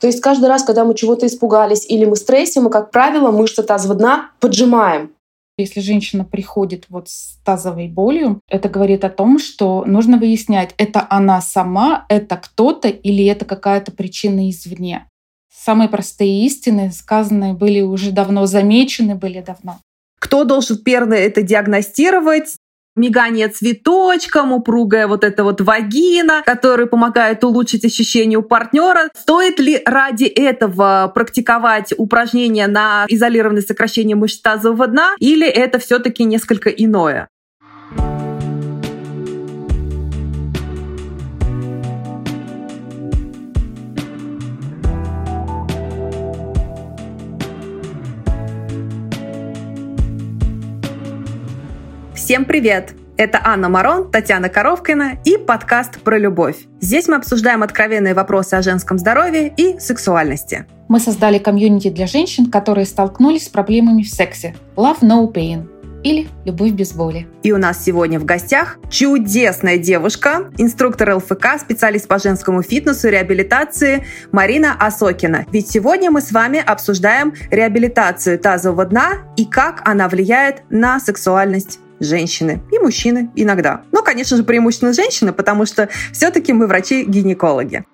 То есть каждый раз, когда мы чего-то испугались или мы в стрессе, мы, как правило, мышцы тазового дна поджимаем. Если женщина приходит вот с тазовой болью, это говорит о том, что нужно выяснять, это она сама, это кто-то или это какая-то причина извне. Самые простые истины, сказанные были уже давно, замечены были давно. Кто должен первый это диагностировать? Мигание цветочком, упругая вот эта вот вагина, которая помогает улучшить ощущение у партнера. Стоит ли ради этого практиковать упражнения на изолированное сокращение мышц тазового дна или это все-таки несколько иное? Всем привет! Это Анна Марон, Татьяна Коровкина и подкаст про любовь. Здесь мы обсуждаем откровенные вопросы о женском здоровье и сексуальности. Мы создали комьюнити для женщин, которые столкнулись с проблемами в сексе. Love No Pain или «Любовь без боли». И у нас сегодня в гостях чудесная девушка, инструктор ЛФК, специалист по женскому фитнесу и реабилитации Марина Осокина. Ведь сегодня мы с вами обсуждаем реабилитацию тазового дна и как она влияет на сексуальность женщины и мужчины иногда. Ну, конечно же, преимущественно женщины, потому что все-таки мы врачи-гинекологи.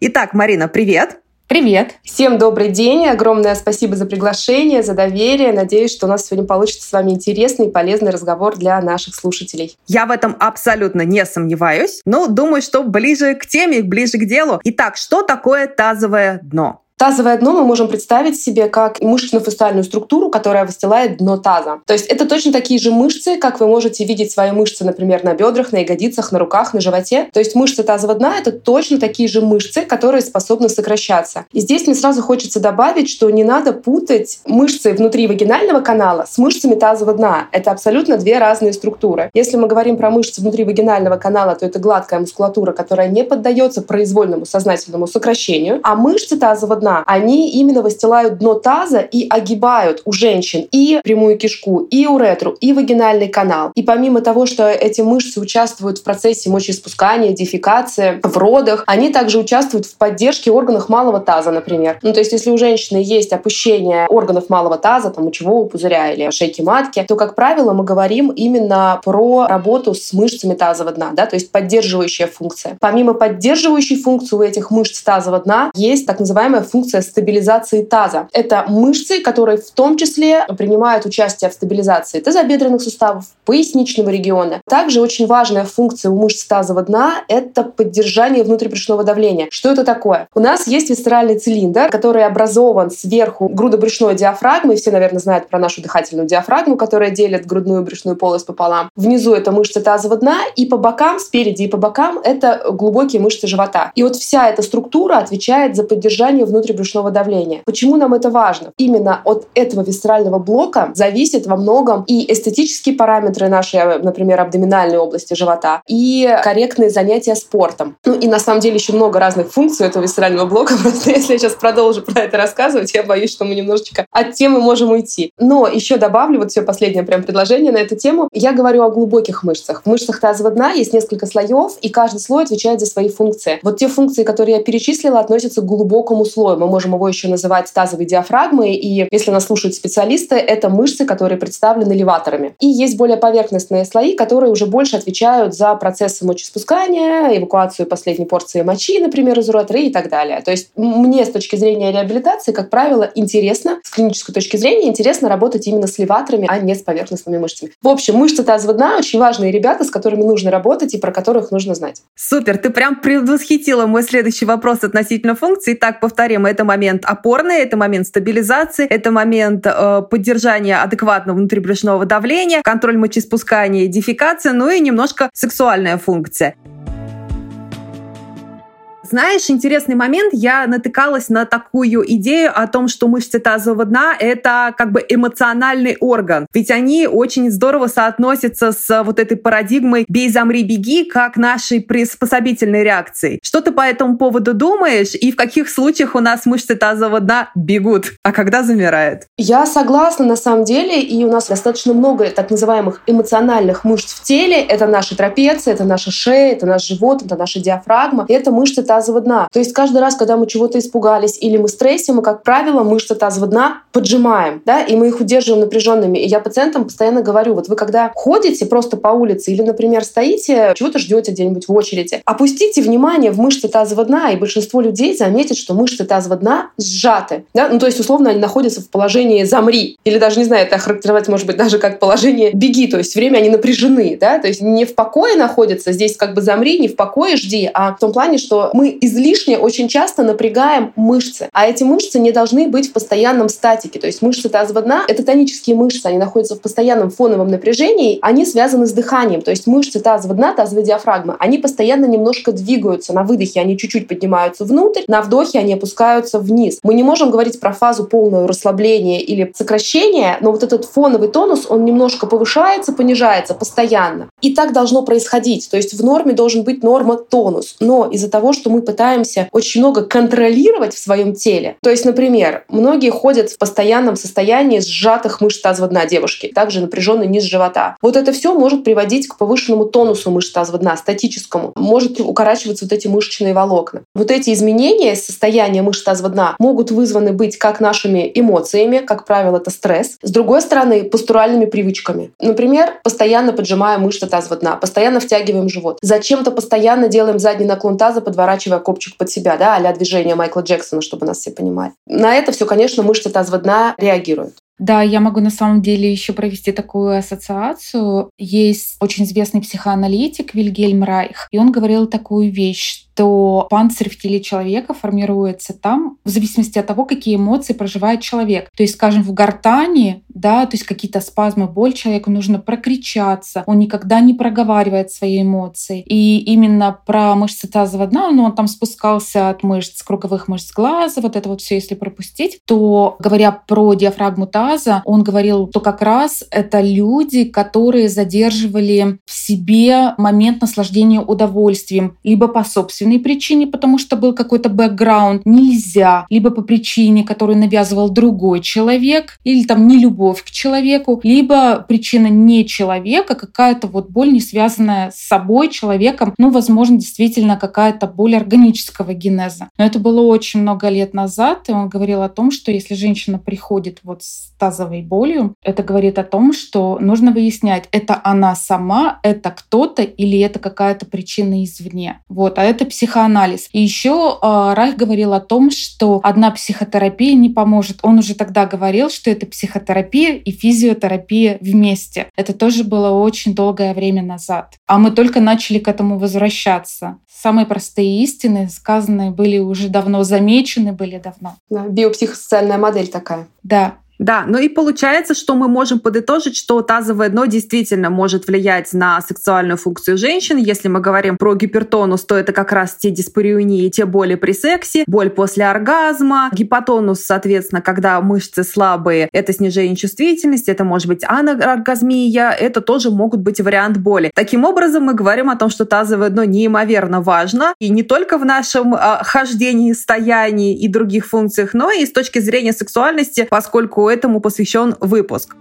Итак, Марина, привет! Привет! Всем добрый день! Огромное спасибо за приглашение, за доверие. Надеюсь, что у нас сегодня получится с вами интересный и полезный разговор для наших слушателей. Я в этом абсолютно не сомневаюсь, но думаю, что ближе к теме, ближе к делу. Итак, что такое тазовое дно? Тазовое дно мы можем представить себе как мышечно-фасциальную структуру, которая выстилает дно таза. То есть это точно такие же мышцы, как вы можете видеть свои мышцы, например, на бедрах, на ягодицах, на руках, на животе. То есть мышцы тазового дна — это точно такие же мышцы, которые способны сокращаться. И здесь мне сразу хочется добавить, что не надо путать мышцы внутри вагинального канала с мышцами тазового дна. Это абсолютно две разные структуры. Если мы говорим про мышцы внутри вагинального канала, то это гладкая мускулатура, которая не поддается произвольному сознательному сокращению, а мышцы тазового дна дна, они именно выстилают дно таза и огибают у женщин и прямую кишку, и уретру, и вагинальный канал. И помимо того, что эти мышцы участвуют в процессе мочеиспускания, дефекации, в родах, они также участвуют в поддержке органов малого таза, например. Ну, то есть, если у женщины есть опущение органов малого таза, там, мочевого пузыря или шейки матки, то, как правило, мы говорим именно про работу с мышцами тазового дна, да, то есть поддерживающая функция. Помимо поддерживающей функции у этих мышц тазового дна есть так называемая функция функция стабилизации таза. Это мышцы, которые в том числе принимают участие в стабилизации тазобедренных суставов, поясничного региона. Также очень важная функция у мышц тазового дна — это поддержание внутрибрюшного давления. Что это такое? У нас есть висцеральный цилиндр, который образован сверху грудобрюшной диафрагмой. Все, наверное, знают про нашу дыхательную диафрагму, которая делит грудную и брюшную полость пополам. Внизу это мышцы тазового дна, и по бокам, спереди и по бокам, это глубокие мышцы живота. И вот вся эта структура отвечает за поддержание внутрибрюшного внутрибрюшного давления. Почему нам это важно? Именно от этого висцерального блока зависит во многом и эстетические параметры нашей, например, абдоминальной области живота, и корректные занятия спортом. Ну и на самом деле еще много разных функций этого висцерального блока. Просто если я сейчас продолжу про это рассказывать, я боюсь, что мы немножечко от темы можем уйти. Но еще добавлю вот все последнее прям предложение на эту тему. Я говорю о глубоких мышцах. В мышцах тазового дна есть несколько слоев, и каждый слой отвечает за свои функции. Вот те функции, которые я перечислила, относятся к глубокому слою мы можем его еще называть тазовой диафрагмой, и если нас слушают специалисты, это мышцы, которые представлены леваторами. И есть более поверхностные слои, которые уже больше отвечают за процессы мочеспускания, эвакуацию последней порции мочи, например, из уретры и так далее. То есть мне с точки зрения реабилитации, как правило, интересно, с клинической точки зрения, интересно работать именно с леваторами, а не с поверхностными мышцами. В общем, мышцы тазового дна очень важные ребята, с которыми нужно работать и про которых нужно знать. Супер, ты прям предвосхитила мой следующий вопрос относительно функции. Так, повторим, это момент опорный, это момент стабилизации, это момент э, поддержания адекватного внутрибрюшного давления, контроль мочеиспускания, дефекация, ну и немножко сексуальная функция. Знаешь, интересный момент, я натыкалась на такую идею о том, что мышцы тазового дна — это как бы эмоциональный орган. Ведь они очень здорово соотносятся с вот этой парадигмой «бей, замри, беги», как нашей приспособительной реакцией. Что ты по этому поводу думаешь и в каких случаях у нас мышцы тазового дна бегут, а когда замирают? Я согласна на самом деле, и у нас достаточно много так называемых эмоциональных мышц в теле. Это наши трапеции, это наша шея, это наш живот, это наша диафрагма, это мышцы тазового дна. То есть каждый раз, когда мы чего-то испугались или мы в стрессе, мы, как правило, мышцы тазового дна поджимаем, да, и мы их удерживаем напряженными. И я пациентам постоянно говорю, вот вы когда ходите просто по улице или, например, стоите, чего-то ждете где-нибудь в очереди, опустите внимание в мышцы тазового дна, и большинство людей заметит, что мышцы тазового дна сжаты. Да? Ну, то есть, условно, они находятся в положении «замри». Или даже, не знаю, это охарактеризовать, может быть, даже как положение «беги». То есть время они напряжены. Да? То есть не в покое находятся, здесь как бы «замри», не в покое «жди», а в том плане, что мы излишне очень часто напрягаем мышцы. А эти мышцы не должны быть в постоянном статике. То есть мышцы тазового это тонические мышцы, они находятся в постоянном фоновом напряжении, они связаны с дыханием. То есть мышцы тазового дна, тазовой диафрагмы, они постоянно немножко двигаются. На выдохе они чуть-чуть поднимаются внутрь, на вдохе они опускаются вниз. Мы не можем говорить про фазу полного расслабления или сокращения, но вот этот фоновый тонус, он немножко повышается, понижается постоянно. И так должно происходить. То есть в норме должен быть норма-тонус. Но из-за того, что мы пытаемся очень много контролировать в своем теле, то есть, например, многие ходят в постоянном состоянии сжатых мышц тазового дна девушки, также напряженный низ живота. Вот это все может приводить к повышенному тонусу мышц тазового дна, статическому. Может укорачиваться вот эти мышечные волокна. Вот эти изменения состояния мышц тазового дна могут вызваны быть как нашими эмоциями, как правило, это стресс. С другой стороны, постуральными привычками. Например, постоянно поджимаем мышцы тазового дна, постоянно втягиваем живот. Зачем-то постоянно делаем задний наклон таза, подворачивая копчик под себя, да, а движение Майкла Джексона, чтобы нас все понимали. На это все, конечно, мышцы тазового дна реагируют. Да, я могу на самом деле еще провести такую ассоциацию. Есть очень известный психоаналитик Вильгельм Райх, и он говорил такую вещь, что панцирь в теле человека формируется там в зависимости от того, какие эмоции проживает человек. То есть, скажем, в гортани, да, то есть какие-то спазмы, боль человеку нужно прокричаться, он никогда не проговаривает свои эмоции. И именно про мышцы тазового дна, ну, он там спускался от мышц, круговых мышц глаза, вот это вот все, если пропустить, то, говоря про диафрагму таза, он говорил, что как раз это люди, которые задерживали в себе момент наслаждения удовольствием, либо по собственной собственной причине, потому что был какой-то бэкграунд, нельзя, либо по причине, которую навязывал другой человек, или там не любовь к человеку, либо причина не человека, какая-то вот боль, не связанная с собой, человеком, ну, возможно, действительно какая-то боль органического генеза. Но это было очень много лет назад, и он говорил о том, что если женщина приходит вот с тазовой болью, это говорит о том, что нужно выяснять, это она сама, это кто-то или это какая-то причина извне. Вот, а это психоанализ. И еще э, Райх говорил о том, что одна психотерапия не поможет. Он уже тогда говорил, что это психотерапия и физиотерапия вместе. Это тоже было очень долгое время назад. А мы только начали к этому возвращаться. Самые простые истины, сказанные, были уже давно замечены, были давно. Да, биопсихосоциальная модель такая. Да, да, ну и получается, что мы можем подытожить, что тазовое дно действительно может влиять на сексуальную функцию женщин. Если мы говорим про гипертонус, то это как раз те диспариунии, те боли при сексе, боль после оргазма. Гипотонус, соответственно, когда мышцы слабые, это снижение чувствительности, это может быть аноргазмия, это тоже могут быть вариант боли. Таким образом, мы говорим о том, что тазовое дно неимоверно важно, и не только в нашем э, хождении, стоянии и других функциях, но и с точки зрения сексуальности, поскольку этому посвящен выпуск.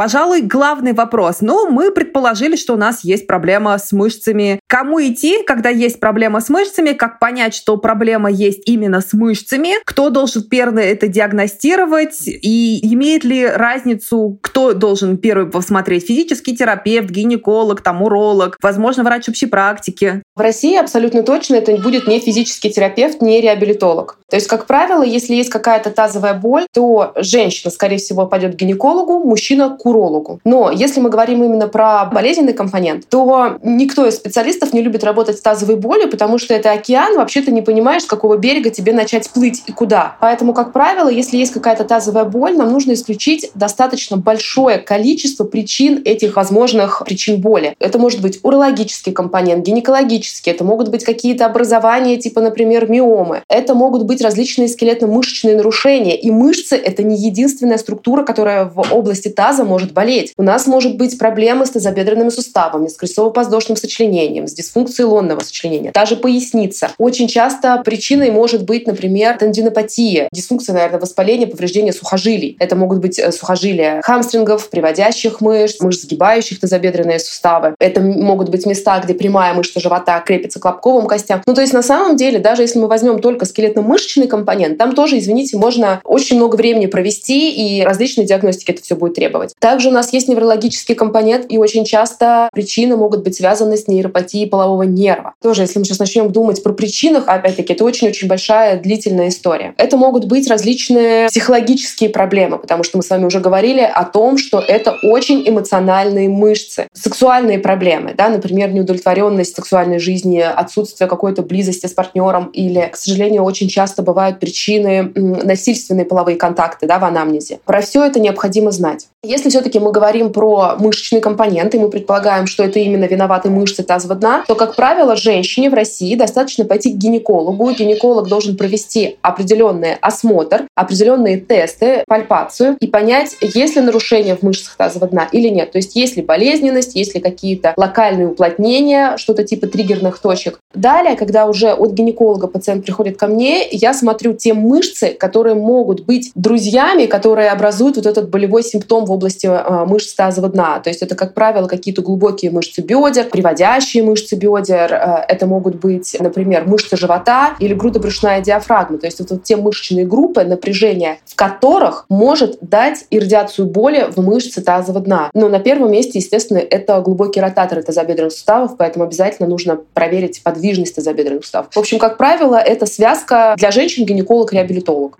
Пожалуй, главный вопрос. Ну, мы предположили, что у нас есть проблема с мышцами. Кому идти, когда есть проблема с мышцами? Как понять, что проблема есть именно с мышцами? Кто должен первый это диагностировать? И имеет ли разницу, кто должен первый посмотреть? Физический терапевт, гинеколог, там, уролог, возможно, врач общей практики? В России абсолютно точно это будет не физический терапевт, не реабилитолог. То есть, как правило, если есть какая-то тазовая боль, то женщина, скорее всего, пойдет к гинекологу, мужчина — к урологу. Но если мы говорим именно про болезненный компонент, то никто из специалистов не любит работать с тазовой болью, потому что это океан, вообще ты не понимаешь, с какого берега тебе начать плыть и куда. Поэтому, как правило, если есть какая-то тазовая боль, нам нужно исключить достаточно большое количество причин этих возможных причин боли. Это может быть урологический компонент, гинекологический, это могут быть какие-то образования, типа, например, миомы. Это могут быть различные скелетно-мышечные нарушения. И мышцы — это не единственная структура, которая в области таза может болеть. У нас может быть проблемы с тазобедренными суставами, с крестцово-подвздошным сочленением, с дисфункцией лонного сочленения, даже поясница. Очень часто причиной может быть, например, тендинопатия, дисфункция, наверное, воспаления, повреждение сухожилий. Это могут быть э, сухожилия хамстрингов, приводящих мышц, мышц сгибающих тазобедренные суставы. Это могут быть места, где прямая мышца живота крепится к лобковым костям. Ну, то есть на самом деле, даже если мы возьмем только скелетно-мышечный компонент, там тоже, извините, можно очень много времени провести, и различные диагностики это все будет требовать. Также у нас есть неврологический компонент, и очень часто причины могут быть связаны с нейропатией полового нерва. Тоже, если мы сейчас начнем думать про причинах, опять-таки, это очень-очень большая длительная история. Это могут быть различные психологические проблемы, потому что мы с вами уже говорили о том, что это очень эмоциональные мышцы. Сексуальные проблемы, да, например, неудовлетворенность сексуальной жизни, отсутствие какой-то близости с партнером или, к сожалению, очень часто бывают причины насильственные половые контакты да, в анамнезе. Про все это необходимо знать. Если все-таки мы говорим про мышечные компоненты, мы предполагаем, что это именно виноваты мышцы тазового дна, то, как правило, женщине в России достаточно пойти к гинекологу. Гинеколог должен провести определенный осмотр, определенные тесты, пальпацию и понять, есть ли нарушение в мышцах тазового дна или нет. То есть есть ли болезненность, есть ли какие-то локальные уплотнения, что-то типа триггерных точек. Далее, когда уже от гинеколога пациент приходит ко мне, я смотрю те мышцы, которые могут быть друзьями, которые образуют вот этот болевой симптом в области а, мышц тазового дна. То есть это, как правило, какие-то глубокие мышцы бедер, приводящие мышцы бедер. Э, это могут быть, например, мышцы живота или грудобрюшная диафрагма. То есть вот, вот те мышечные группы напряжения, в которых может дать иррадиацию боли в мышцы тазового дна. Но на первом месте, естественно, это глубокие ротаторы тазобедренных суставов, поэтому обязательно нужно проверить подвижность тазобедренных суставов. В общем, как правило, это связка для женщин гинеколог-реабилитолог.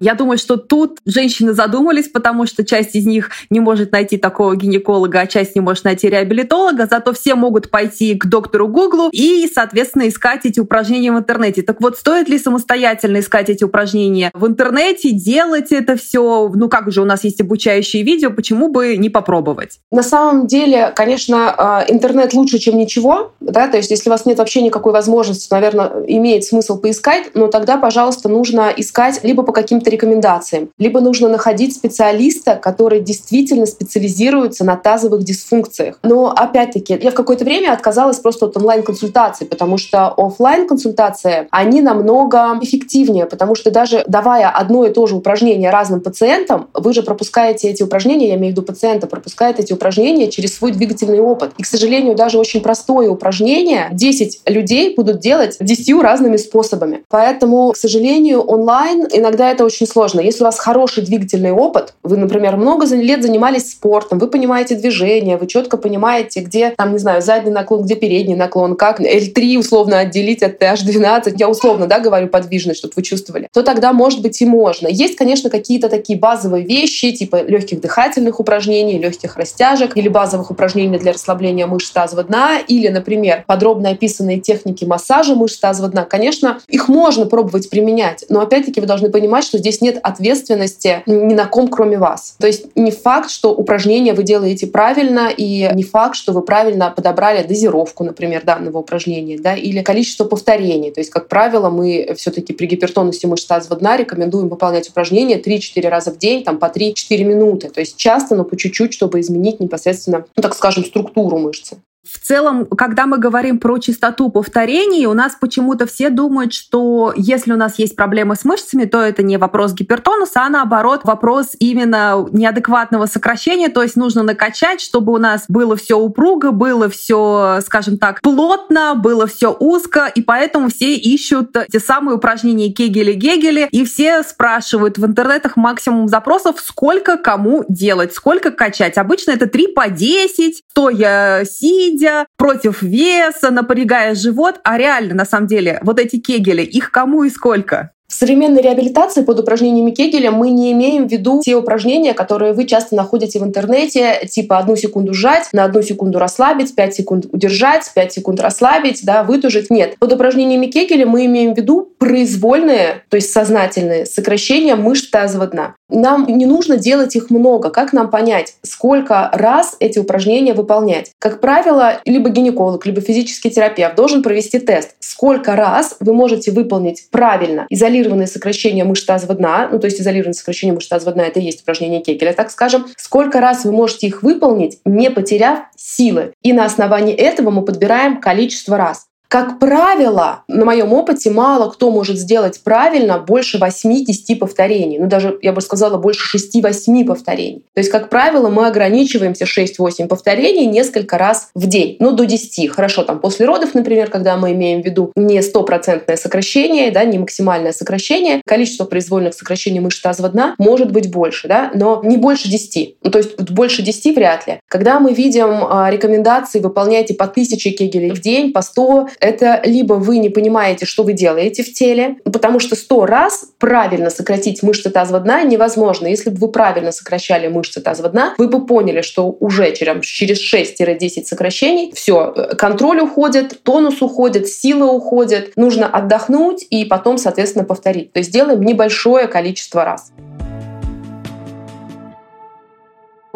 Я думаю, что тут женщины задумались, потому что часть из них не может найти такого гинеколога, а часть не может найти реабилитолога, зато все могут пойти к доктору Гуглу и, соответственно, искать эти упражнения в интернете. Так вот, стоит ли самостоятельно искать эти упражнения в интернете, делать это все? Ну, как же у нас есть обучающие видео, почему бы не попробовать? На самом деле, конечно, а, интернет лучше, чем ничего, да, то есть если у вас нет вообще никакой возможности, наверное, имеет смысл поискать, но тогда, пожалуйста, нужно искать либо по каким-то каким-то рекомендациям. Либо нужно находить специалиста, который действительно специализируется на тазовых дисфункциях. Но опять-таки, я в какое-то время отказалась просто от онлайн-консультаций, потому что офлайн консультации они намного эффективнее, потому что даже давая одно и то же упражнение разным пациентам, вы же пропускаете эти упражнения, я имею в виду пациента, пропускает эти упражнения через свой двигательный опыт. И, к сожалению, даже очень простое упражнение 10 людей будут делать 10 разными способами. Поэтому, к сожалению, онлайн иногда это очень очень сложно. Если у вас хороший двигательный опыт, вы, например, много лет занимались спортом, вы понимаете движение, вы четко понимаете, где, там, не знаю, задний наклон, где передний наклон, как L3 условно отделить от TH12, я условно, да, говорю подвижность, чтобы вы чувствовали, то тогда, может быть, и можно. Есть, конечно, какие-то такие базовые вещи, типа легких дыхательных упражнений, легких растяжек или базовых упражнений для расслабления мышц тазового дна, или, например, подробно описанные техники массажа мышц тазового дна. Конечно, их можно пробовать применять, но опять-таки вы должны понимать, что здесь нет ответственности ни на ком, кроме вас. То есть не факт, что упражнение вы делаете правильно, и не факт, что вы правильно подобрали дозировку, например, данного упражнения, да, или количество повторений. То есть, как правило, мы все-таки при гипертонусе мышц тазового дна рекомендуем выполнять упражнения 3-4 раза в день, там по 3-4 минуты. То есть часто, но по чуть-чуть, чтобы изменить непосредственно, ну, так скажем, структуру мышцы. В целом, когда мы говорим про частоту повторений, у нас почему-то все думают, что если у нас есть проблемы с мышцами, то это не вопрос гипертонуса, а наоборот вопрос именно неадекватного сокращения, то есть нужно накачать, чтобы у нас было все упруго, было все, скажем так, плотно, было все узко, и поэтому все ищут те самые упражнения Кегели-Гегели, и все спрашивают в интернетах максимум запросов, сколько кому делать, сколько качать. Обычно это 3 по 10, стоя сидя, сидя, против веса, напрягая живот. А реально, на самом деле, вот эти кегели, их кому и сколько? современной реабилитации под упражнениями Кегеля мы не имеем в виду те упражнения, которые вы часто находите в интернете, типа одну секунду сжать, на одну секунду расслабить, 5 секунд удержать, 5 секунд расслабить, да, вытужить. Нет. Под упражнениями Кегеля мы имеем в виду произвольные, то есть сознательные сокращения мышц тазового дна. Нам не нужно делать их много. Как нам понять, сколько раз эти упражнения выполнять? Как правило, либо гинеколог, либо физический терапевт должен провести тест. Сколько раз вы можете выполнить правильно изолированные сокращения мышц тазового дна, ну то есть изолированное сокращение мышц тазового дна — это и есть упражнение Кегеля, так скажем. Сколько раз вы можете их выполнить, не потеряв силы. И на основании этого мы подбираем количество раз. Как правило, на моем опыте мало кто может сделать правильно больше 8-10 повторений. Ну, даже, я бы сказала, больше 6-8 повторений. То есть, как правило, мы ограничиваемся 6-8 повторений несколько раз в день. Ну, до 10. Хорошо, там после родов, например, когда мы имеем в виду не стопроцентное сокращение, да, не максимальное сокращение, количество произвольных сокращений мышц тазового дна может быть больше, да, но не больше 10. Ну, то есть больше 10 вряд ли. Когда мы видим а, рекомендации выполняйте по 1000 кегелей в день, по 100, это либо вы не понимаете, что вы делаете в теле, потому что сто раз правильно сократить мышцы тазового дна невозможно. Если бы вы правильно сокращали мышцы тазового дна, вы бы поняли, что уже через 6-10 сокращений все, контроль уходит, тонус уходит, сила уходит, нужно отдохнуть и потом, соответственно, повторить. То есть делаем небольшое количество раз.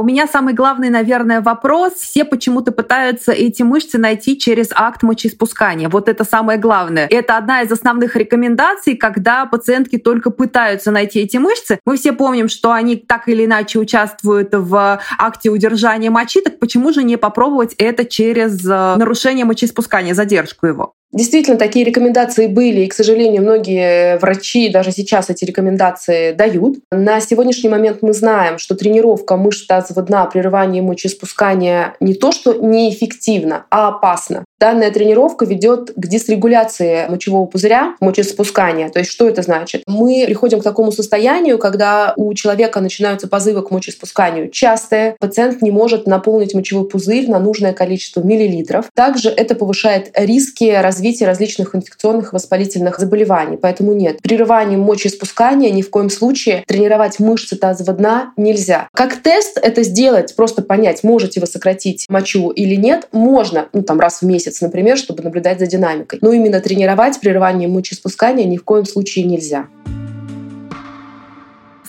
У меня самый главный, наверное, вопрос. Все почему-то пытаются эти мышцы найти через акт мочеиспускания. Вот это самое главное. Это одна из основных рекомендаций, когда пациентки только пытаются найти эти мышцы. Мы все помним, что они так или иначе участвуют в акте удержания мочи, так почему же не попробовать это через э, нарушение мочеиспускания, задержку его? Действительно, такие рекомендации были, и, к сожалению, многие врачи даже сейчас эти рекомендации дают. На сегодняшний момент мы знаем, что тренировка мышц тазового дна, прерывание мочеиспускания не то что неэффективна, а опасна. Данная тренировка ведет к дисрегуляции мочевого пузыря, мочеиспускания. То есть что это значит? Мы приходим к такому состоянию, когда у человека начинаются позывы к мочеиспусканию частые, пациент не может наполнить мочевой пузырь на нужное количество миллилитров. Также это повышает риски развития различных инфекционных воспалительных заболеваний. Поэтому нет, прерыванием мочеиспускания ни в коем случае тренировать мышцы тазового дна нельзя. Как тест это сделать, просто понять, можете вы сократить мочу или нет, можно, ну там раз в месяц месяц, например, чтобы наблюдать за динамикой. Но именно тренировать прерывание мочеиспускания ни в коем случае нельзя.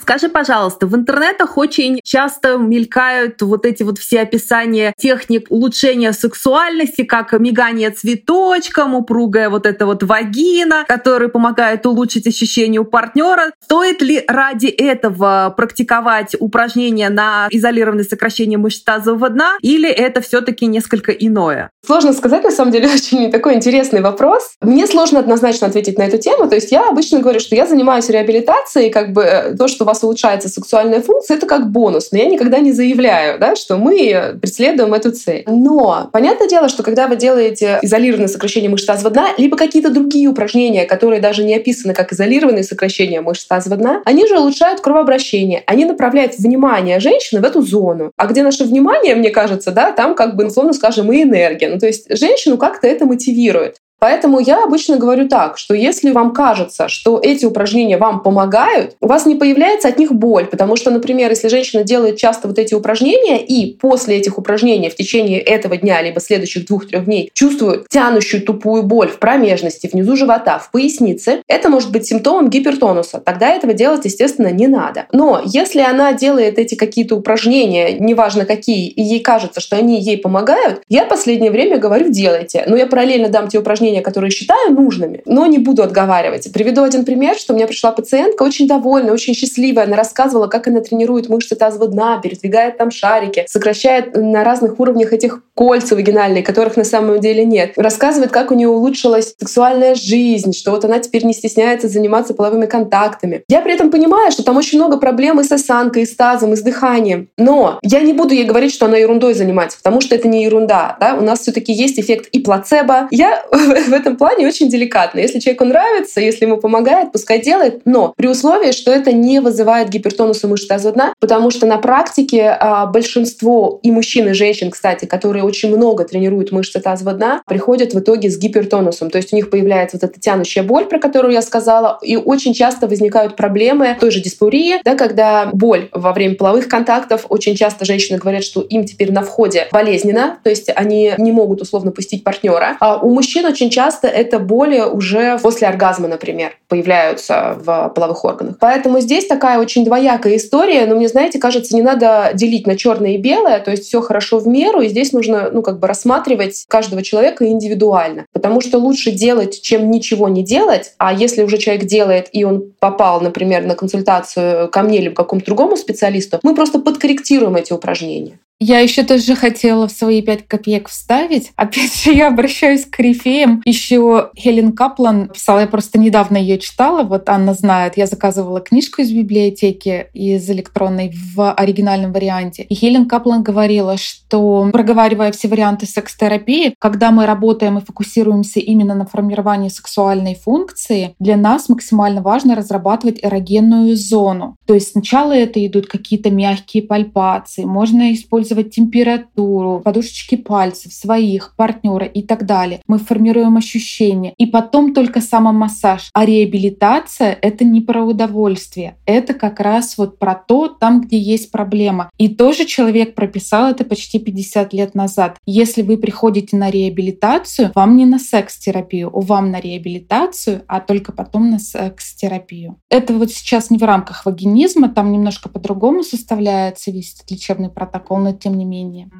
Скажи, пожалуйста, в интернетах очень часто мелькают вот эти вот все описания техник улучшения сексуальности, как мигание цветочком, упругая вот эта вот вагина, которая помогает улучшить ощущение у партнера. Стоит ли ради этого практиковать упражнения на изолированное сокращение мышц тазового дна, или это все-таки несколько иное? Сложно сказать, на самом деле, очень такой интересный вопрос. Мне сложно однозначно ответить на эту тему. То есть я обычно говорю, что я занимаюсь реабилитацией, как бы э, то, что вас улучшается сексуальная функция, это как бонус. Но я никогда не заявляю, да, что мы преследуем эту цель. Но понятное дело, что когда вы делаете изолированное сокращение мышц тазового дна, либо какие-то другие упражнения, которые даже не описаны как изолированные сокращения мышц тазового дна, они же улучшают кровообращение. Они направляют внимание женщины в эту зону. А где наше внимание, мне кажется, да, там как бы, условно скажем, и энергия. Ну, то есть женщину как-то это мотивирует. Поэтому я обычно говорю так, что если вам кажется, что эти упражнения вам помогают, у вас не появляется от них боль, потому что, например, если женщина делает часто вот эти упражнения и после этих упражнений в течение этого дня либо следующих двух-трех дней чувствует тянущую тупую боль в промежности, внизу живота, в пояснице, это может быть симптомом гипертонуса. Тогда этого делать, естественно, не надо. Но если она делает эти какие-то упражнения, неважно какие, и ей кажется, что они ей помогают, я последнее время говорю, делайте. Но я параллельно дам те упражнения, упражнения, которые считаю нужными, но не буду отговаривать. Приведу один пример, что у меня пришла пациентка очень довольная, очень счастливая. Она рассказывала, как она тренирует мышцы тазового дна, передвигает там шарики, сокращает на разных уровнях этих кольца вагинальные, которых на самом деле нет. Рассказывает, как у нее улучшилась сексуальная жизнь, что вот она теперь не стесняется заниматься половыми контактами. Я при этом понимаю, что там очень много проблем и с осанкой, и с тазом, и с дыханием. Но я не буду ей говорить, что она ерундой занимается, потому что это не ерунда. Да? У нас все таки есть эффект и плацебо. Я в этом плане очень деликатно. Если человеку нравится, если ему помогает, пускай делает, но при условии, что это не вызывает гипертонуса мышц тазового дна, потому что на практике а, большинство и мужчин, и женщин, кстати, которые очень много тренируют мышцы тазового дна, приходят в итоге с гипертонусом. То есть у них появляется вот эта тянущая боль, про которую я сказала, и очень часто возникают проблемы той же диспурии, да, когда боль во время половых контактов, очень часто женщины говорят, что им теперь на входе болезненно, то есть они не могут условно пустить партнера. А у мужчин очень часто это боли уже после оргазма, например, появляются в половых органах. Поэтому здесь такая очень двоякая история, но мне, знаете, кажется, не надо делить на черное и белое, то есть все хорошо в меру, и здесь нужно, ну, как бы рассматривать каждого человека индивидуально, потому что лучше делать, чем ничего не делать, а если уже человек делает, и он попал, например, на консультацию ко мне или к какому-то другому специалисту, мы просто подкорректируем эти упражнения. Я еще тоже хотела в свои пять копеек вставить. Опять же, я обращаюсь к корифеям. Еще Хелен Каплан писала, я просто недавно ее читала, вот Анна знает. Я заказывала книжку из библиотеки, из электронной в оригинальном варианте. И Хелен Каплан говорила, что проговаривая все варианты секс-терапии, когда мы работаем и фокусируемся именно на формировании сексуальной функции, для нас максимально важно разрабатывать эрогенную зону. То есть сначала это идут какие-то мягкие пальпации, можно использовать использовать температуру, подушечки пальцев своих, партнера и так далее. Мы формируем ощущения. И потом только самомассаж. А реабилитация — это не про удовольствие. Это как раз вот про то, там, где есть проблема. И тоже человек прописал это почти 50 лет назад. Если вы приходите на реабилитацию, вам не на секс-терапию, вам на реабилитацию, а только потом на секс-терапию. Это вот сейчас не в рамках вагинизма, там немножко по-другому составляется весь лечебный протокол, но тем не менее.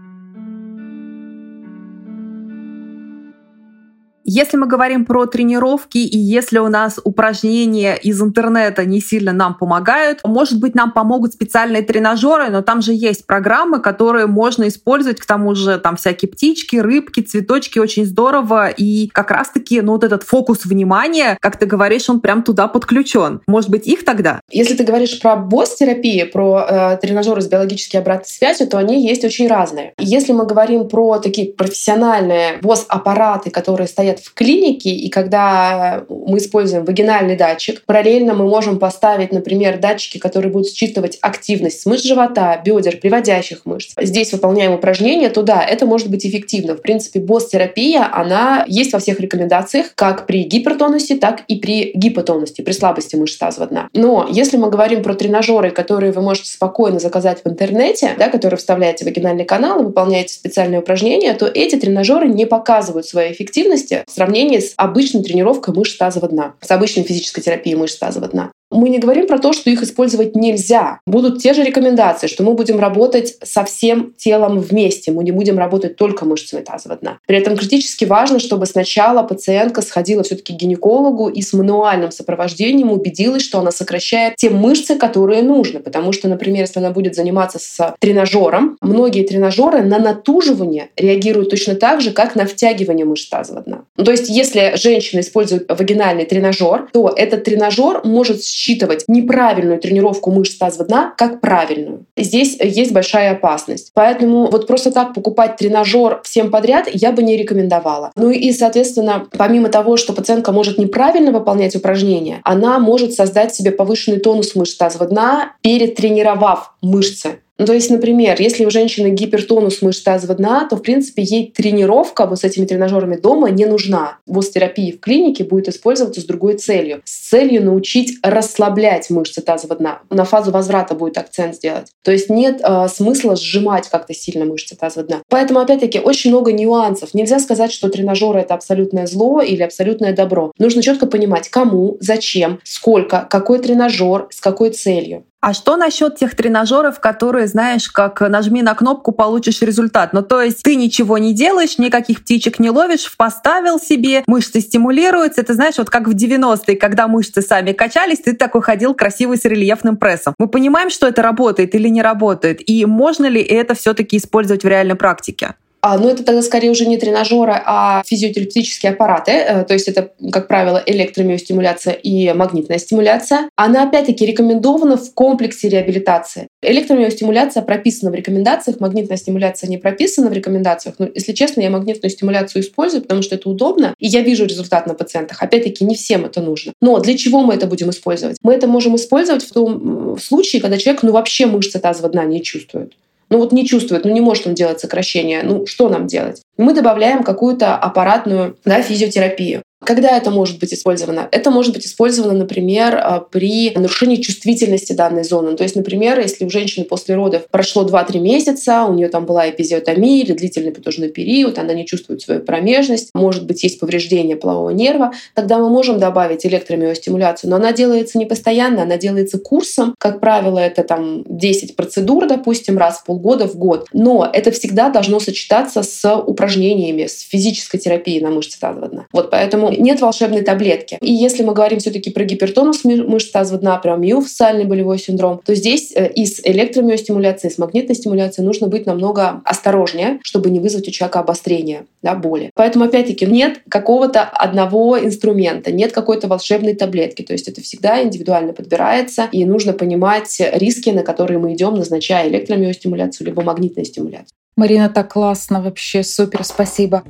Если мы говорим про тренировки, и если у нас упражнения из интернета не сильно нам помогают, может быть, нам помогут специальные тренажеры, но там же есть программы, которые можно использовать, к тому же там всякие птички, рыбки, цветочки, очень здорово. И как раз-таки, ну, вот этот фокус внимания, как ты говоришь, он прям туда подключен. Может быть, их тогда? Если ты говоришь про босс-терапии, про э, тренажеры с биологической обратной связью, то они есть очень разные. Если мы говорим про такие профессиональные босс-аппараты, которые стоят стоят в клинике, и когда мы используем вагинальный датчик, параллельно мы можем поставить, например, датчики, которые будут считывать активность мышц живота, бедер, приводящих мышц. Здесь выполняем упражнения, то да, это может быть эффективно. В принципе, босс-терапия, она есть во всех рекомендациях, как при гипертонусе, так и при гипотонусе, при слабости мышц тазового дна. Но если мы говорим про тренажеры, которые вы можете спокойно заказать в интернете, да, которые вставляете в вагинальный канал и выполняете специальные упражнения, то эти тренажеры не показывают своей эффективности в сравнении с обычной тренировкой мышц тазового дна, с обычной физической терапией мышц тазового дна. Мы не говорим про то, что их использовать нельзя. Будут те же рекомендации, что мы будем работать со всем телом вместе. Мы не будем работать только мышцами тазового дна. При этом критически важно, чтобы сначала пациентка сходила все-таки к гинекологу и с мануальным сопровождением убедилась, что она сокращает те мышцы, которые нужны. Потому что, например, если она будет заниматься с тренажером, многие тренажеры на натуживание реагируют точно так же, как на втягивание мышц тазового дна. Ну, то есть, если женщина использует вагинальный тренажер, то этот тренажер может считывать неправильную тренировку мышц тазового дна как правильную. Здесь есть большая опасность. Поэтому вот просто так покупать тренажер всем подряд я бы не рекомендовала. Ну и, соответственно, помимо того, что пациентка может неправильно выполнять упражнения, она может создать себе повышенный тонус мышц тазового дна, перетренировав мышцы. Ну, то есть, например, если у женщины гипертонус мышц тазового дна, то, в принципе, ей тренировка вот с этими тренажерами дома не нужна. Босс-терапия в клинике будет использоваться с другой целью. С целью научить расслаблять мышцы тазового дна. На фазу возврата будет акцент сделать. То есть нет э, смысла сжимать как-то сильно мышцы тазового дна. Поэтому, опять-таки, очень много нюансов. Нельзя сказать, что тренажеры — это абсолютное зло или абсолютное добро. Нужно четко понимать, кому, зачем, сколько, какой тренажер, с какой целью. А что насчет тех тренажеров, которые, знаешь, как нажми на кнопку, получишь результат? Ну, то есть ты ничего не делаешь, никаких птичек не ловишь, поставил себе, мышцы стимулируются. Это знаешь, вот как в 90-е, когда мышцы сами качались, ты такой ходил красивый с рельефным прессом. Мы понимаем, что это работает или не работает, и можно ли это все-таки использовать в реальной практике? А, но это тогда скорее уже не тренажеры, а физиотерапевтические аппараты. Э, то есть это, как правило, электромиостимуляция и магнитная стимуляция. Она, опять-таки, рекомендована в комплексе реабилитации. Электромиостимуляция прописана в рекомендациях, магнитная стимуляция не прописана в рекомендациях. Но, если честно, я магнитную стимуляцию использую, потому что это удобно, и я вижу результат на пациентах. Опять-таки, не всем это нужно. Но для чего мы это будем использовать? Мы это можем использовать в том случае, когда человек ну, вообще мышцы тазового дна не чувствует. Ну вот не чувствует, ну не может он делать сокращение. Ну что нам делать? Мы добавляем какую-то аппаратную да, физиотерапию. Когда это может быть использовано? Это может быть использовано, например, а, при нарушении чувствительности данной зоны. То есть, например, если у женщины после родов прошло 2-3 месяца, у нее там была эпизиотомия или длительный потужный период, она не чувствует свою промежность, может быть, есть повреждение полового нерва, тогда мы можем добавить электромиостимуляцию. Но она делается не постоянно, она делается курсом. Как правило, это там 10 процедур, допустим, раз в полгода, в год. Но это всегда должно сочетаться с упражнениями, с физической терапией на мышцы тазового дна. Вот поэтому нет волшебной таблетки. И если мы говорим все-таки про гипертонус мышц тазового дна, про миофасциальный болевой синдром, то здесь э, и с электромиостимуляцией, и с магнитной стимуляцией нужно быть намного осторожнее, чтобы не вызвать у человека обострение да, боли. Поэтому, опять-таки, нет какого-то одного инструмента, нет какой-то волшебной таблетки. То есть это всегда индивидуально подбирается, и нужно понимать риски, на которые мы идем, назначая электромиостимуляцию либо магнитную стимуляцию. Марина, так классно вообще, супер, спасибо.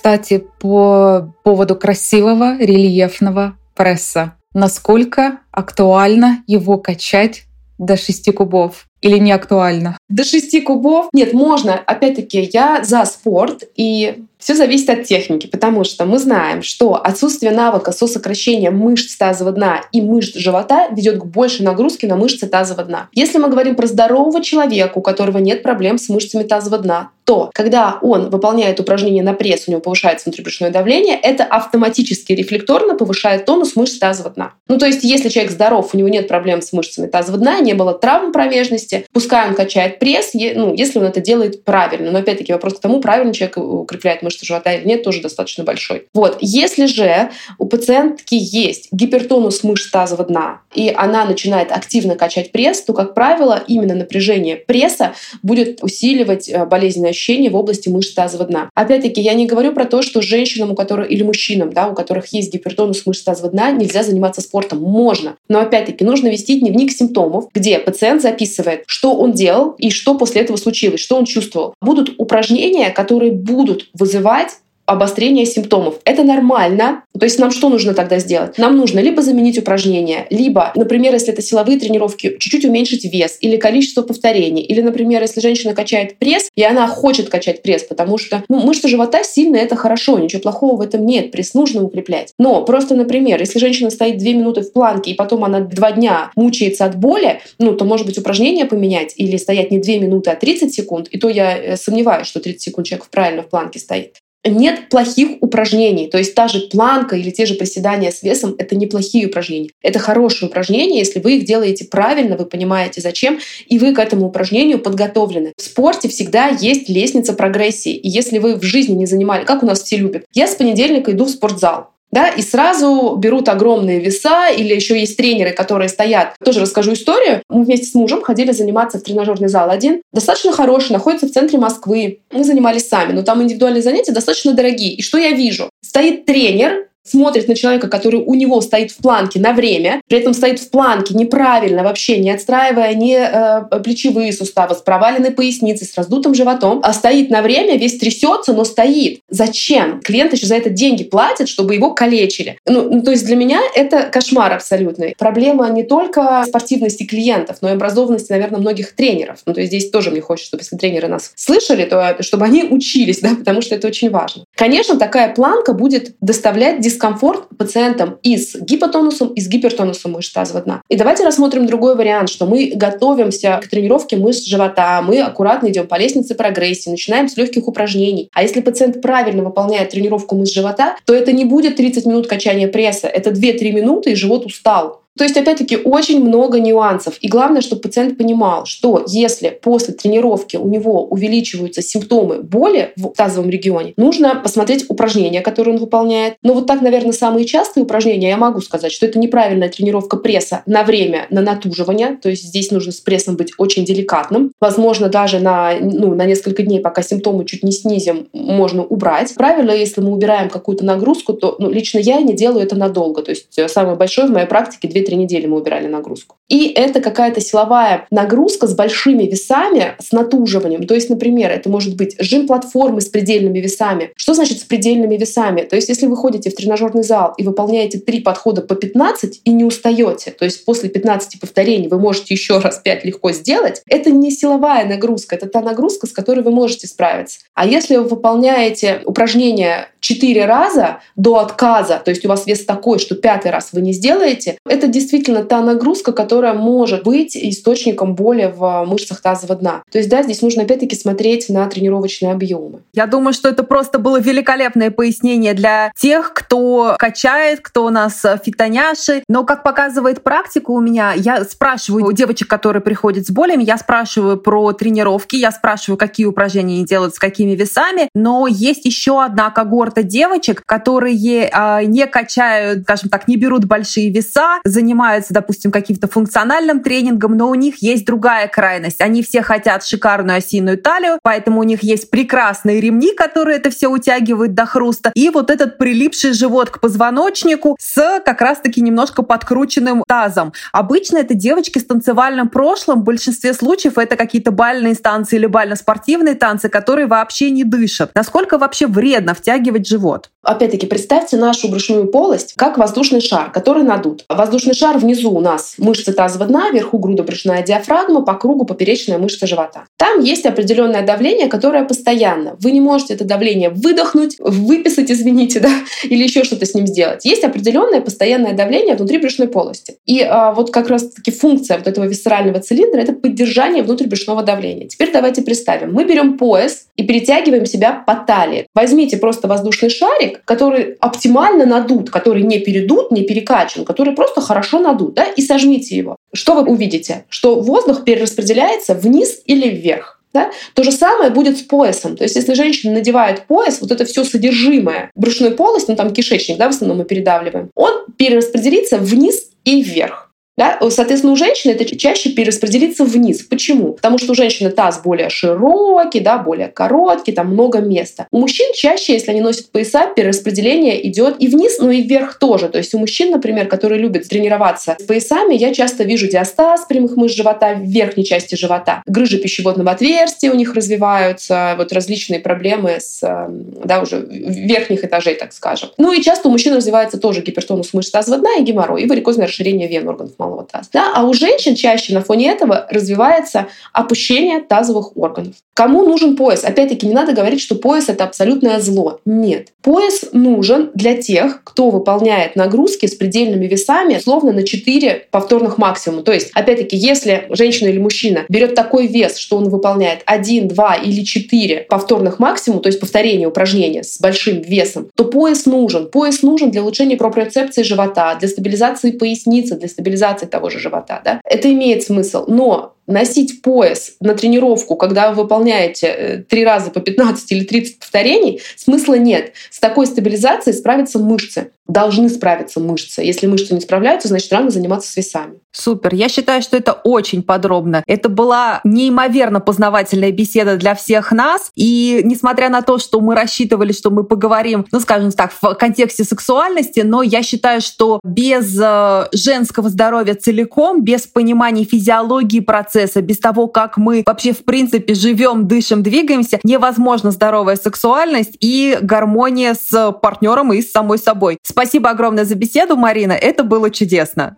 Кстати, по поводу красивого рельефного пресса. Насколько актуально его качать до 6 кубов? Или не актуально? До 6 кубов? Нет, можно. Опять-таки, я за спорт, и все зависит от техники, потому что мы знаем, что отсутствие навыка сосокращения мышц тазового дна и мышц живота ведет к большей нагрузке на мышцы тазового дна. Если мы говорим про здорового человека, у которого нет проблем с мышцами тазового дна, то когда он выполняет упражнение на пресс, у него повышается внутрибрюшное давление, это автоматически рефлекторно повышает тонус мышц тазового дна. Ну то есть если человек здоров, у него нет проблем с мышцами тазового дна, не было травм промежности, пускай он качает пресс, ну, если он это делает правильно. Но опять-таки вопрос к тому, правильно человек укрепляет мышцы живота или нет, тоже достаточно большой. Вот. Если же у пациентки есть гипертонус мышц тазового дна, и она начинает активно качать пресс, то, как правило, именно напряжение пресса будет усиливать э, болезненные ощущения в области мышц тазового дна. Опять-таки, я не говорю про то, что женщинам, у которых или мужчинам, да, у которых есть гипертонус мышц тазового дна, нельзя заниматься спортом. Можно. Но опять-таки нужно вести дневник симптомов, где пациент записывает, что он делал и что после этого случилось, что он чувствовал. Будут упражнения, которые будут вызывать обострение симптомов. Это нормально. То есть нам что нужно тогда сделать? Нам нужно либо заменить упражнения, либо, например, если это силовые тренировки, чуть-чуть уменьшить вес или количество повторений. Или, например, если женщина качает пресс, и она хочет качать пресс, потому что ну, мышцы живота сильные, это хорошо, ничего плохого в этом нет, пресс нужно укреплять. Но просто, например, если женщина стоит две минуты в планке, и потом она два дня мучается от боли, ну, то, может быть, упражнение поменять или стоять не две минуты, а 30 секунд, и то я э, сомневаюсь, что 30 секунд человек правильно в планке стоит нет плохих упражнений. То есть та же планка или те же приседания с весом — это неплохие упражнения. Это хорошие упражнения, если вы их делаете правильно, вы понимаете зачем, и вы к этому упражнению подготовлены. В спорте всегда есть лестница прогрессии. И если вы в жизни не занимали, как у нас все любят, я с понедельника иду в спортзал да, и сразу берут огромные веса, или еще есть тренеры, которые стоят. Тоже расскажу историю. Мы вместе с мужем ходили заниматься в тренажерный зал один. Достаточно хороший, находится в центре Москвы. Мы занимались сами, но там индивидуальные занятия достаточно дорогие. И что я вижу? Стоит тренер, смотрит на человека, который у него стоит в планке на время, при этом стоит в планке неправильно вообще, не отстраивая ни э, плечевые суставы, с проваленной поясницей, с раздутым животом, а стоит на время, весь трясется, но стоит. Зачем? Клиент еще за это деньги платит, чтобы его калечили. Ну, ну, то есть для меня это кошмар абсолютный. Проблема не только спортивности клиентов, но и образованности, наверное, многих тренеров. Ну, то есть здесь тоже мне хочется, чтобы если тренеры нас слышали, то чтобы они учились, да, потому что это очень важно. Конечно, такая планка будет доставлять дискомфорт пациентам и с гипотонусом, и с гипертонусом мышц тазового дна. И давайте рассмотрим другой вариант, что мы готовимся к тренировке мышц живота, мы аккуратно идем по лестнице прогрессии, начинаем с легких упражнений. А если пациент правильно выполняет тренировку мышц живота, то это не будет 30 минут качания пресса, это 2-3 минуты, и живот устал. То есть, опять-таки, очень много нюансов. И главное, чтобы пациент понимал, что если после тренировки у него увеличиваются симптомы боли в тазовом регионе, нужно посмотреть упражнения, которые он выполняет. Но вот так, наверное, самые частые упражнения, я могу сказать, что это неправильная тренировка пресса на время на натуживание. То есть здесь нужно с прессом быть очень деликатным. Возможно, даже на, ну, на несколько дней, пока симптомы чуть не снизим, можно убрать. Правильно, если мы убираем какую-то нагрузку, то ну, лично я не делаю это надолго. То есть э, самое большое в моей практике 2-3 недели мы убирали нагрузку. И это какая-то силовая нагрузка с большими весами, с натуживанием. То есть, например, это может быть жим платформы с предельными весами. Что значит с предельными весами? То есть, если вы ходите в тренажерный зал и выполняете три подхода по 15 и не устаете, то есть после 15 повторений вы можете еще раз 5 легко сделать, это не силовая нагрузка, это та нагрузка, с которой вы можете справиться. А если вы выполняете упражнение четыре раза до отказа, то есть у вас вес такой, что пятый раз вы не сделаете, это действительно та нагрузка, которая может быть источником боли в мышцах тазового дна. То есть, да, здесь нужно опять-таки смотреть на тренировочные объемы. Я думаю, что это просто было великолепное пояснение для тех, кто качает, кто у нас фитоняши. Но, как показывает практика у меня, я спрашиваю у девочек, которые приходят с болями, я спрашиваю про тренировки, я спрашиваю, какие упражнения они делают, с какими весами, но есть еще одна когорта девочек, которые э, не качают, скажем так, не берут большие веса, занимаются, допустим, каким-то функциональным тренингом, но у них есть другая крайность. Они все хотят шикарную осиную талию, поэтому у них есть прекрасные ремни, которые это все утягивают до хруста, и вот этот прилипший живот к позвоночнику с как раз-таки немножко подкрученным тазом. Обычно это девочки с танцевальным прошлым, в большинстве случаев это какие-то бальные станции или бально-спортивные танцы, которые вообще не дышат. Насколько вообще вредно втягивать живот. Опять-таки, представьте нашу брюшную полость как воздушный шар, который надут. Воздушный шар внизу у нас мышцы тазового дна, вверху грудо-брюшная диафрагма, по кругу поперечная мышца живота. Там есть определенное давление, которое постоянно. Вы не можете это давление выдохнуть, выписать, извините, да, или еще что-то с ним сделать. Есть определенное постоянное давление внутри брюшной полости. И а, вот как раз-таки функция вот этого висцерального цилиндра — это поддержание внутрибрюшного давления. Теперь давайте представим. Мы берем пояс и перетягиваем себя по талии. Возьмите просто воздушный воздушный шарик, который оптимально надут, который не передут, не перекачан, который просто хорошо надут, да, и сожмите его. Что вы увидите? Что воздух перераспределяется вниз или вверх. Да? То же самое будет с поясом. То есть, если женщина надевает пояс, вот это все содержимое брюшной полости, ну там кишечник, да, в основном мы передавливаем, он перераспределится вниз и вверх. Да? Соответственно, у женщины это чаще перераспределится вниз. Почему? Потому что у женщины таз более широкий, да, более короткий, там много места. У мужчин чаще, если они носят пояса, перераспределение идет и вниз, но и вверх тоже. То есть у мужчин, например, которые любят тренироваться с поясами, я часто вижу диастаз прямых мышц живота в верхней части живота. Грыжи пищеводного отверстия у них развиваются, вот различные проблемы с, эм, да, уже верхних этажей, так скажем. Ну и часто у мужчин развивается тоже гипертонус мышц тазового дна и геморрой, и варикозное расширение вен органов малого таза. Да? А у женщин чаще на фоне этого развивается опущение тазовых органов. Кому нужен пояс? Опять-таки, не надо говорить, что пояс — это абсолютное зло. Нет. Пояс нужен для тех, кто выполняет нагрузки с предельными весами, словно на 4 повторных максимума. То есть, опять-таки, если женщина или мужчина берет такой вес, что он выполняет 1, 2 или 4 повторных максимума, то есть повторение упражнения с большим весом, то пояс нужен. Пояс нужен для улучшения проприоцепции живота, для стабилизации поясницы, для стабилизации стабилизации того же живота. Да? Это имеет смысл. Но носить пояс на тренировку, когда вы выполняете э, три раза по 15 или 30 повторений, смысла нет. С такой стабилизацией справятся мышцы. Должны справиться мышцы. Если мышцы не справляются, значит, рано заниматься с весами. Супер. Я считаю, что это очень подробно. Это была неимоверно познавательная беседа для всех нас. И несмотря на то, что мы рассчитывали, что мы поговорим, ну, скажем так, в контексте сексуальности, но я считаю, что без э, женского здоровья целиком, без понимания физиологии процесса, без того, как мы вообще в принципе живем, дышим, двигаемся, невозможна здоровая сексуальность и гармония с партнером и с самой собой. Спасибо огромное за беседу, Марина. Это было чудесно.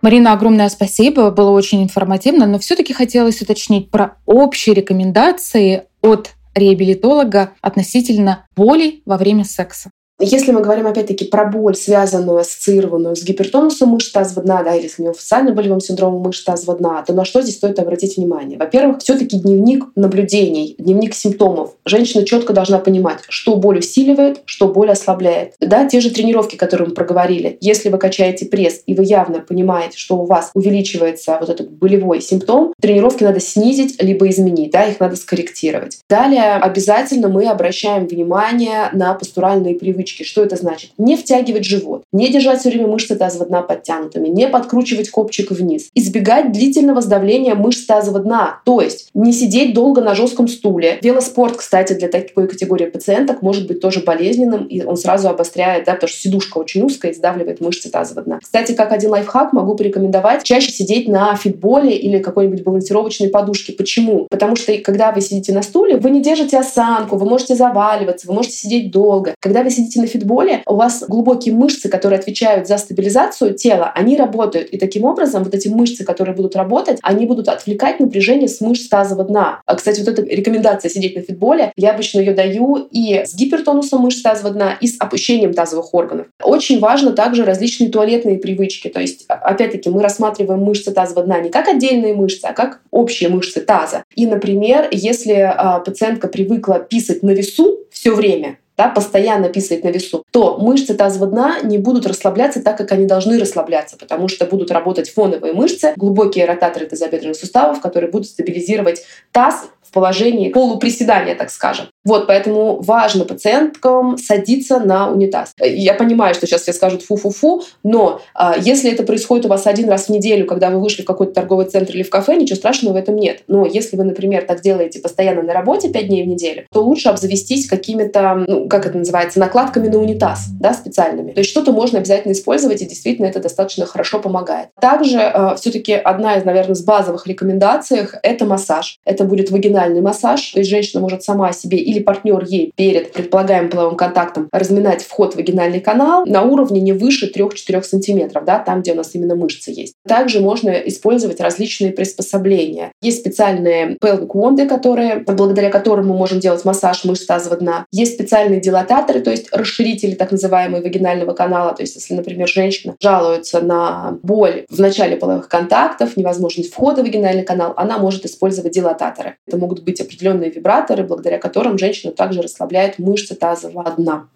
Марина, огромное спасибо, было очень информативно, но все-таки хотелось уточнить про общие рекомендации от реабилитолога относительно боли во время секса. Если мы говорим, опять-таки, про боль, связанную, ассоциированную с гипертонусом мышц тазового дна, да, или с миофасциально-болевым синдромом мышц тазового дна, то на что здесь стоит обратить внимание? Во-первых, все таки дневник наблюдений, дневник симптомов. Женщина четко должна понимать, что боль усиливает, что боль ослабляет. Да, те же тренировки, которые мы проговорили. Если вы качаете пресс, и вы явно понимаете, что у вас увеличивается вот этот болевой симптом, тренировки надо снизить либо изменить, да, их надо скорректировать. Далее обязательно мы обращаем внимание на постуральные привычки привычки. Что это значит? Не втягивать живот, не держать все время мышцы тазового дна подтянутыми, не подкручивать копчик вниз, избегать длительного сдавления мышц тазового дна, то есть не сидеть долго на жестком стуле. Велоспорт, кстати, для такой категории пациенток может быть тоже болезненным, и он сразу обостряет, да, потому что сидушка очень узкая и сдавливает мышцы тазового дна. Кстати, как один лайфхак могу порекомендовать чаще сидеть на фитболе или какой-нибудь балансировочной подушке. Почему? Потому что когда вы сидите на стуле, вы не держите осанку, вы можете заваливаться, вы можете сидеть долго. Когда вы сидите на фитболе, у вас глубокие мышцы, которые отвечают за стабилизацию тела, они работают. И таким образом вот эти мышцы, которые будут работать, они будут отвлекать напряжение с мышц тазового дна. А, кстати, вот эта рекомендация сидеть на фитболе, я обычно ее даю и с гипертонусом мышц тазового дна, и с опущением тазовых органов. Очень важно также различные туалетные привычки. То есть, а, опять-таки, мы рассматриваем мышцы тазового дна не как отдельные мышцы, а как общие мышцы таза. И, например, если э, пациентка привыкла писать на весу все время, да, постоянно писает на весу, то мышцы тазового дна не будут расслабляться так, как они должны расслабляться, потому что будут работать фоновые мышцы, глубокие ротаторы тазобедренных суставов, которые будут стабилизировать таз в положении полуприседания, так скажем. Вот, поэтому важно пациенткам садиться на унитаз. Я понимаю, что сейчас все скажут фу-фу-фу, но а, если это происходит у вас один раз в неделю, когда вы вышли в какой-то торговый центр или в кафе, ничего страшного в этом нет. Но если вы, например, так делаете постоянно на работе 5 дней в неделю, то лучше обзавестись какими-то, ну, как это называется, накладками на унитаз, да, специальными. То есть что-то можно обязательно использовать, и действительно это достаточно хорошо помогает. Также э, все-таки одна из, наверное, из базовых рекомендаций — это массаж. Это будет вагинальный массаж, то есть женщина может сама себе или партнер ей перед предполагаемым половым контактом разминать вход в вагинальный канал на уровне не выше 3-4 сантиметров, да, там, где у нас именно мышцы есть. Также можно использовать различные приспособления. Есть специальные pelvic wand, которые, благодаря которым мы можем делать массаж мышц тазового дна. Есть специальные дилататоры, то есть расширители так называемые вагинального канала. То есть если, например, женщина жалуется на боль в начале половых контактов, невозможность входа в вагинальный канал, она может использовать дилататоры. Это быть определенные вибраторы, благодаря которым женщина также расслабляет мышцы тазового дна.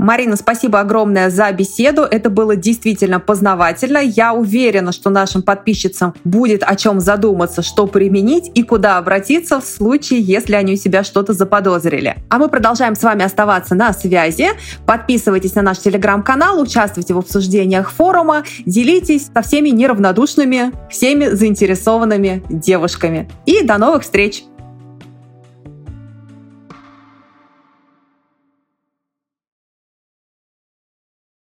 Марина, спасибо огромное за беседу. Это было действительно познавательно. Я уверена, что нашим подписчицам будет о чем задуматься, что применить и куда обратиться в случае, если они у себя что-то заподозрили. А мы продолжаем с вами оставаться на связи. Подписывайтесь на наш телеграм-канал, участвуйте в обсуждениях форума, делитесь со всеми неравнодушными, всеми заинтересованными девушками. И до новых встреч!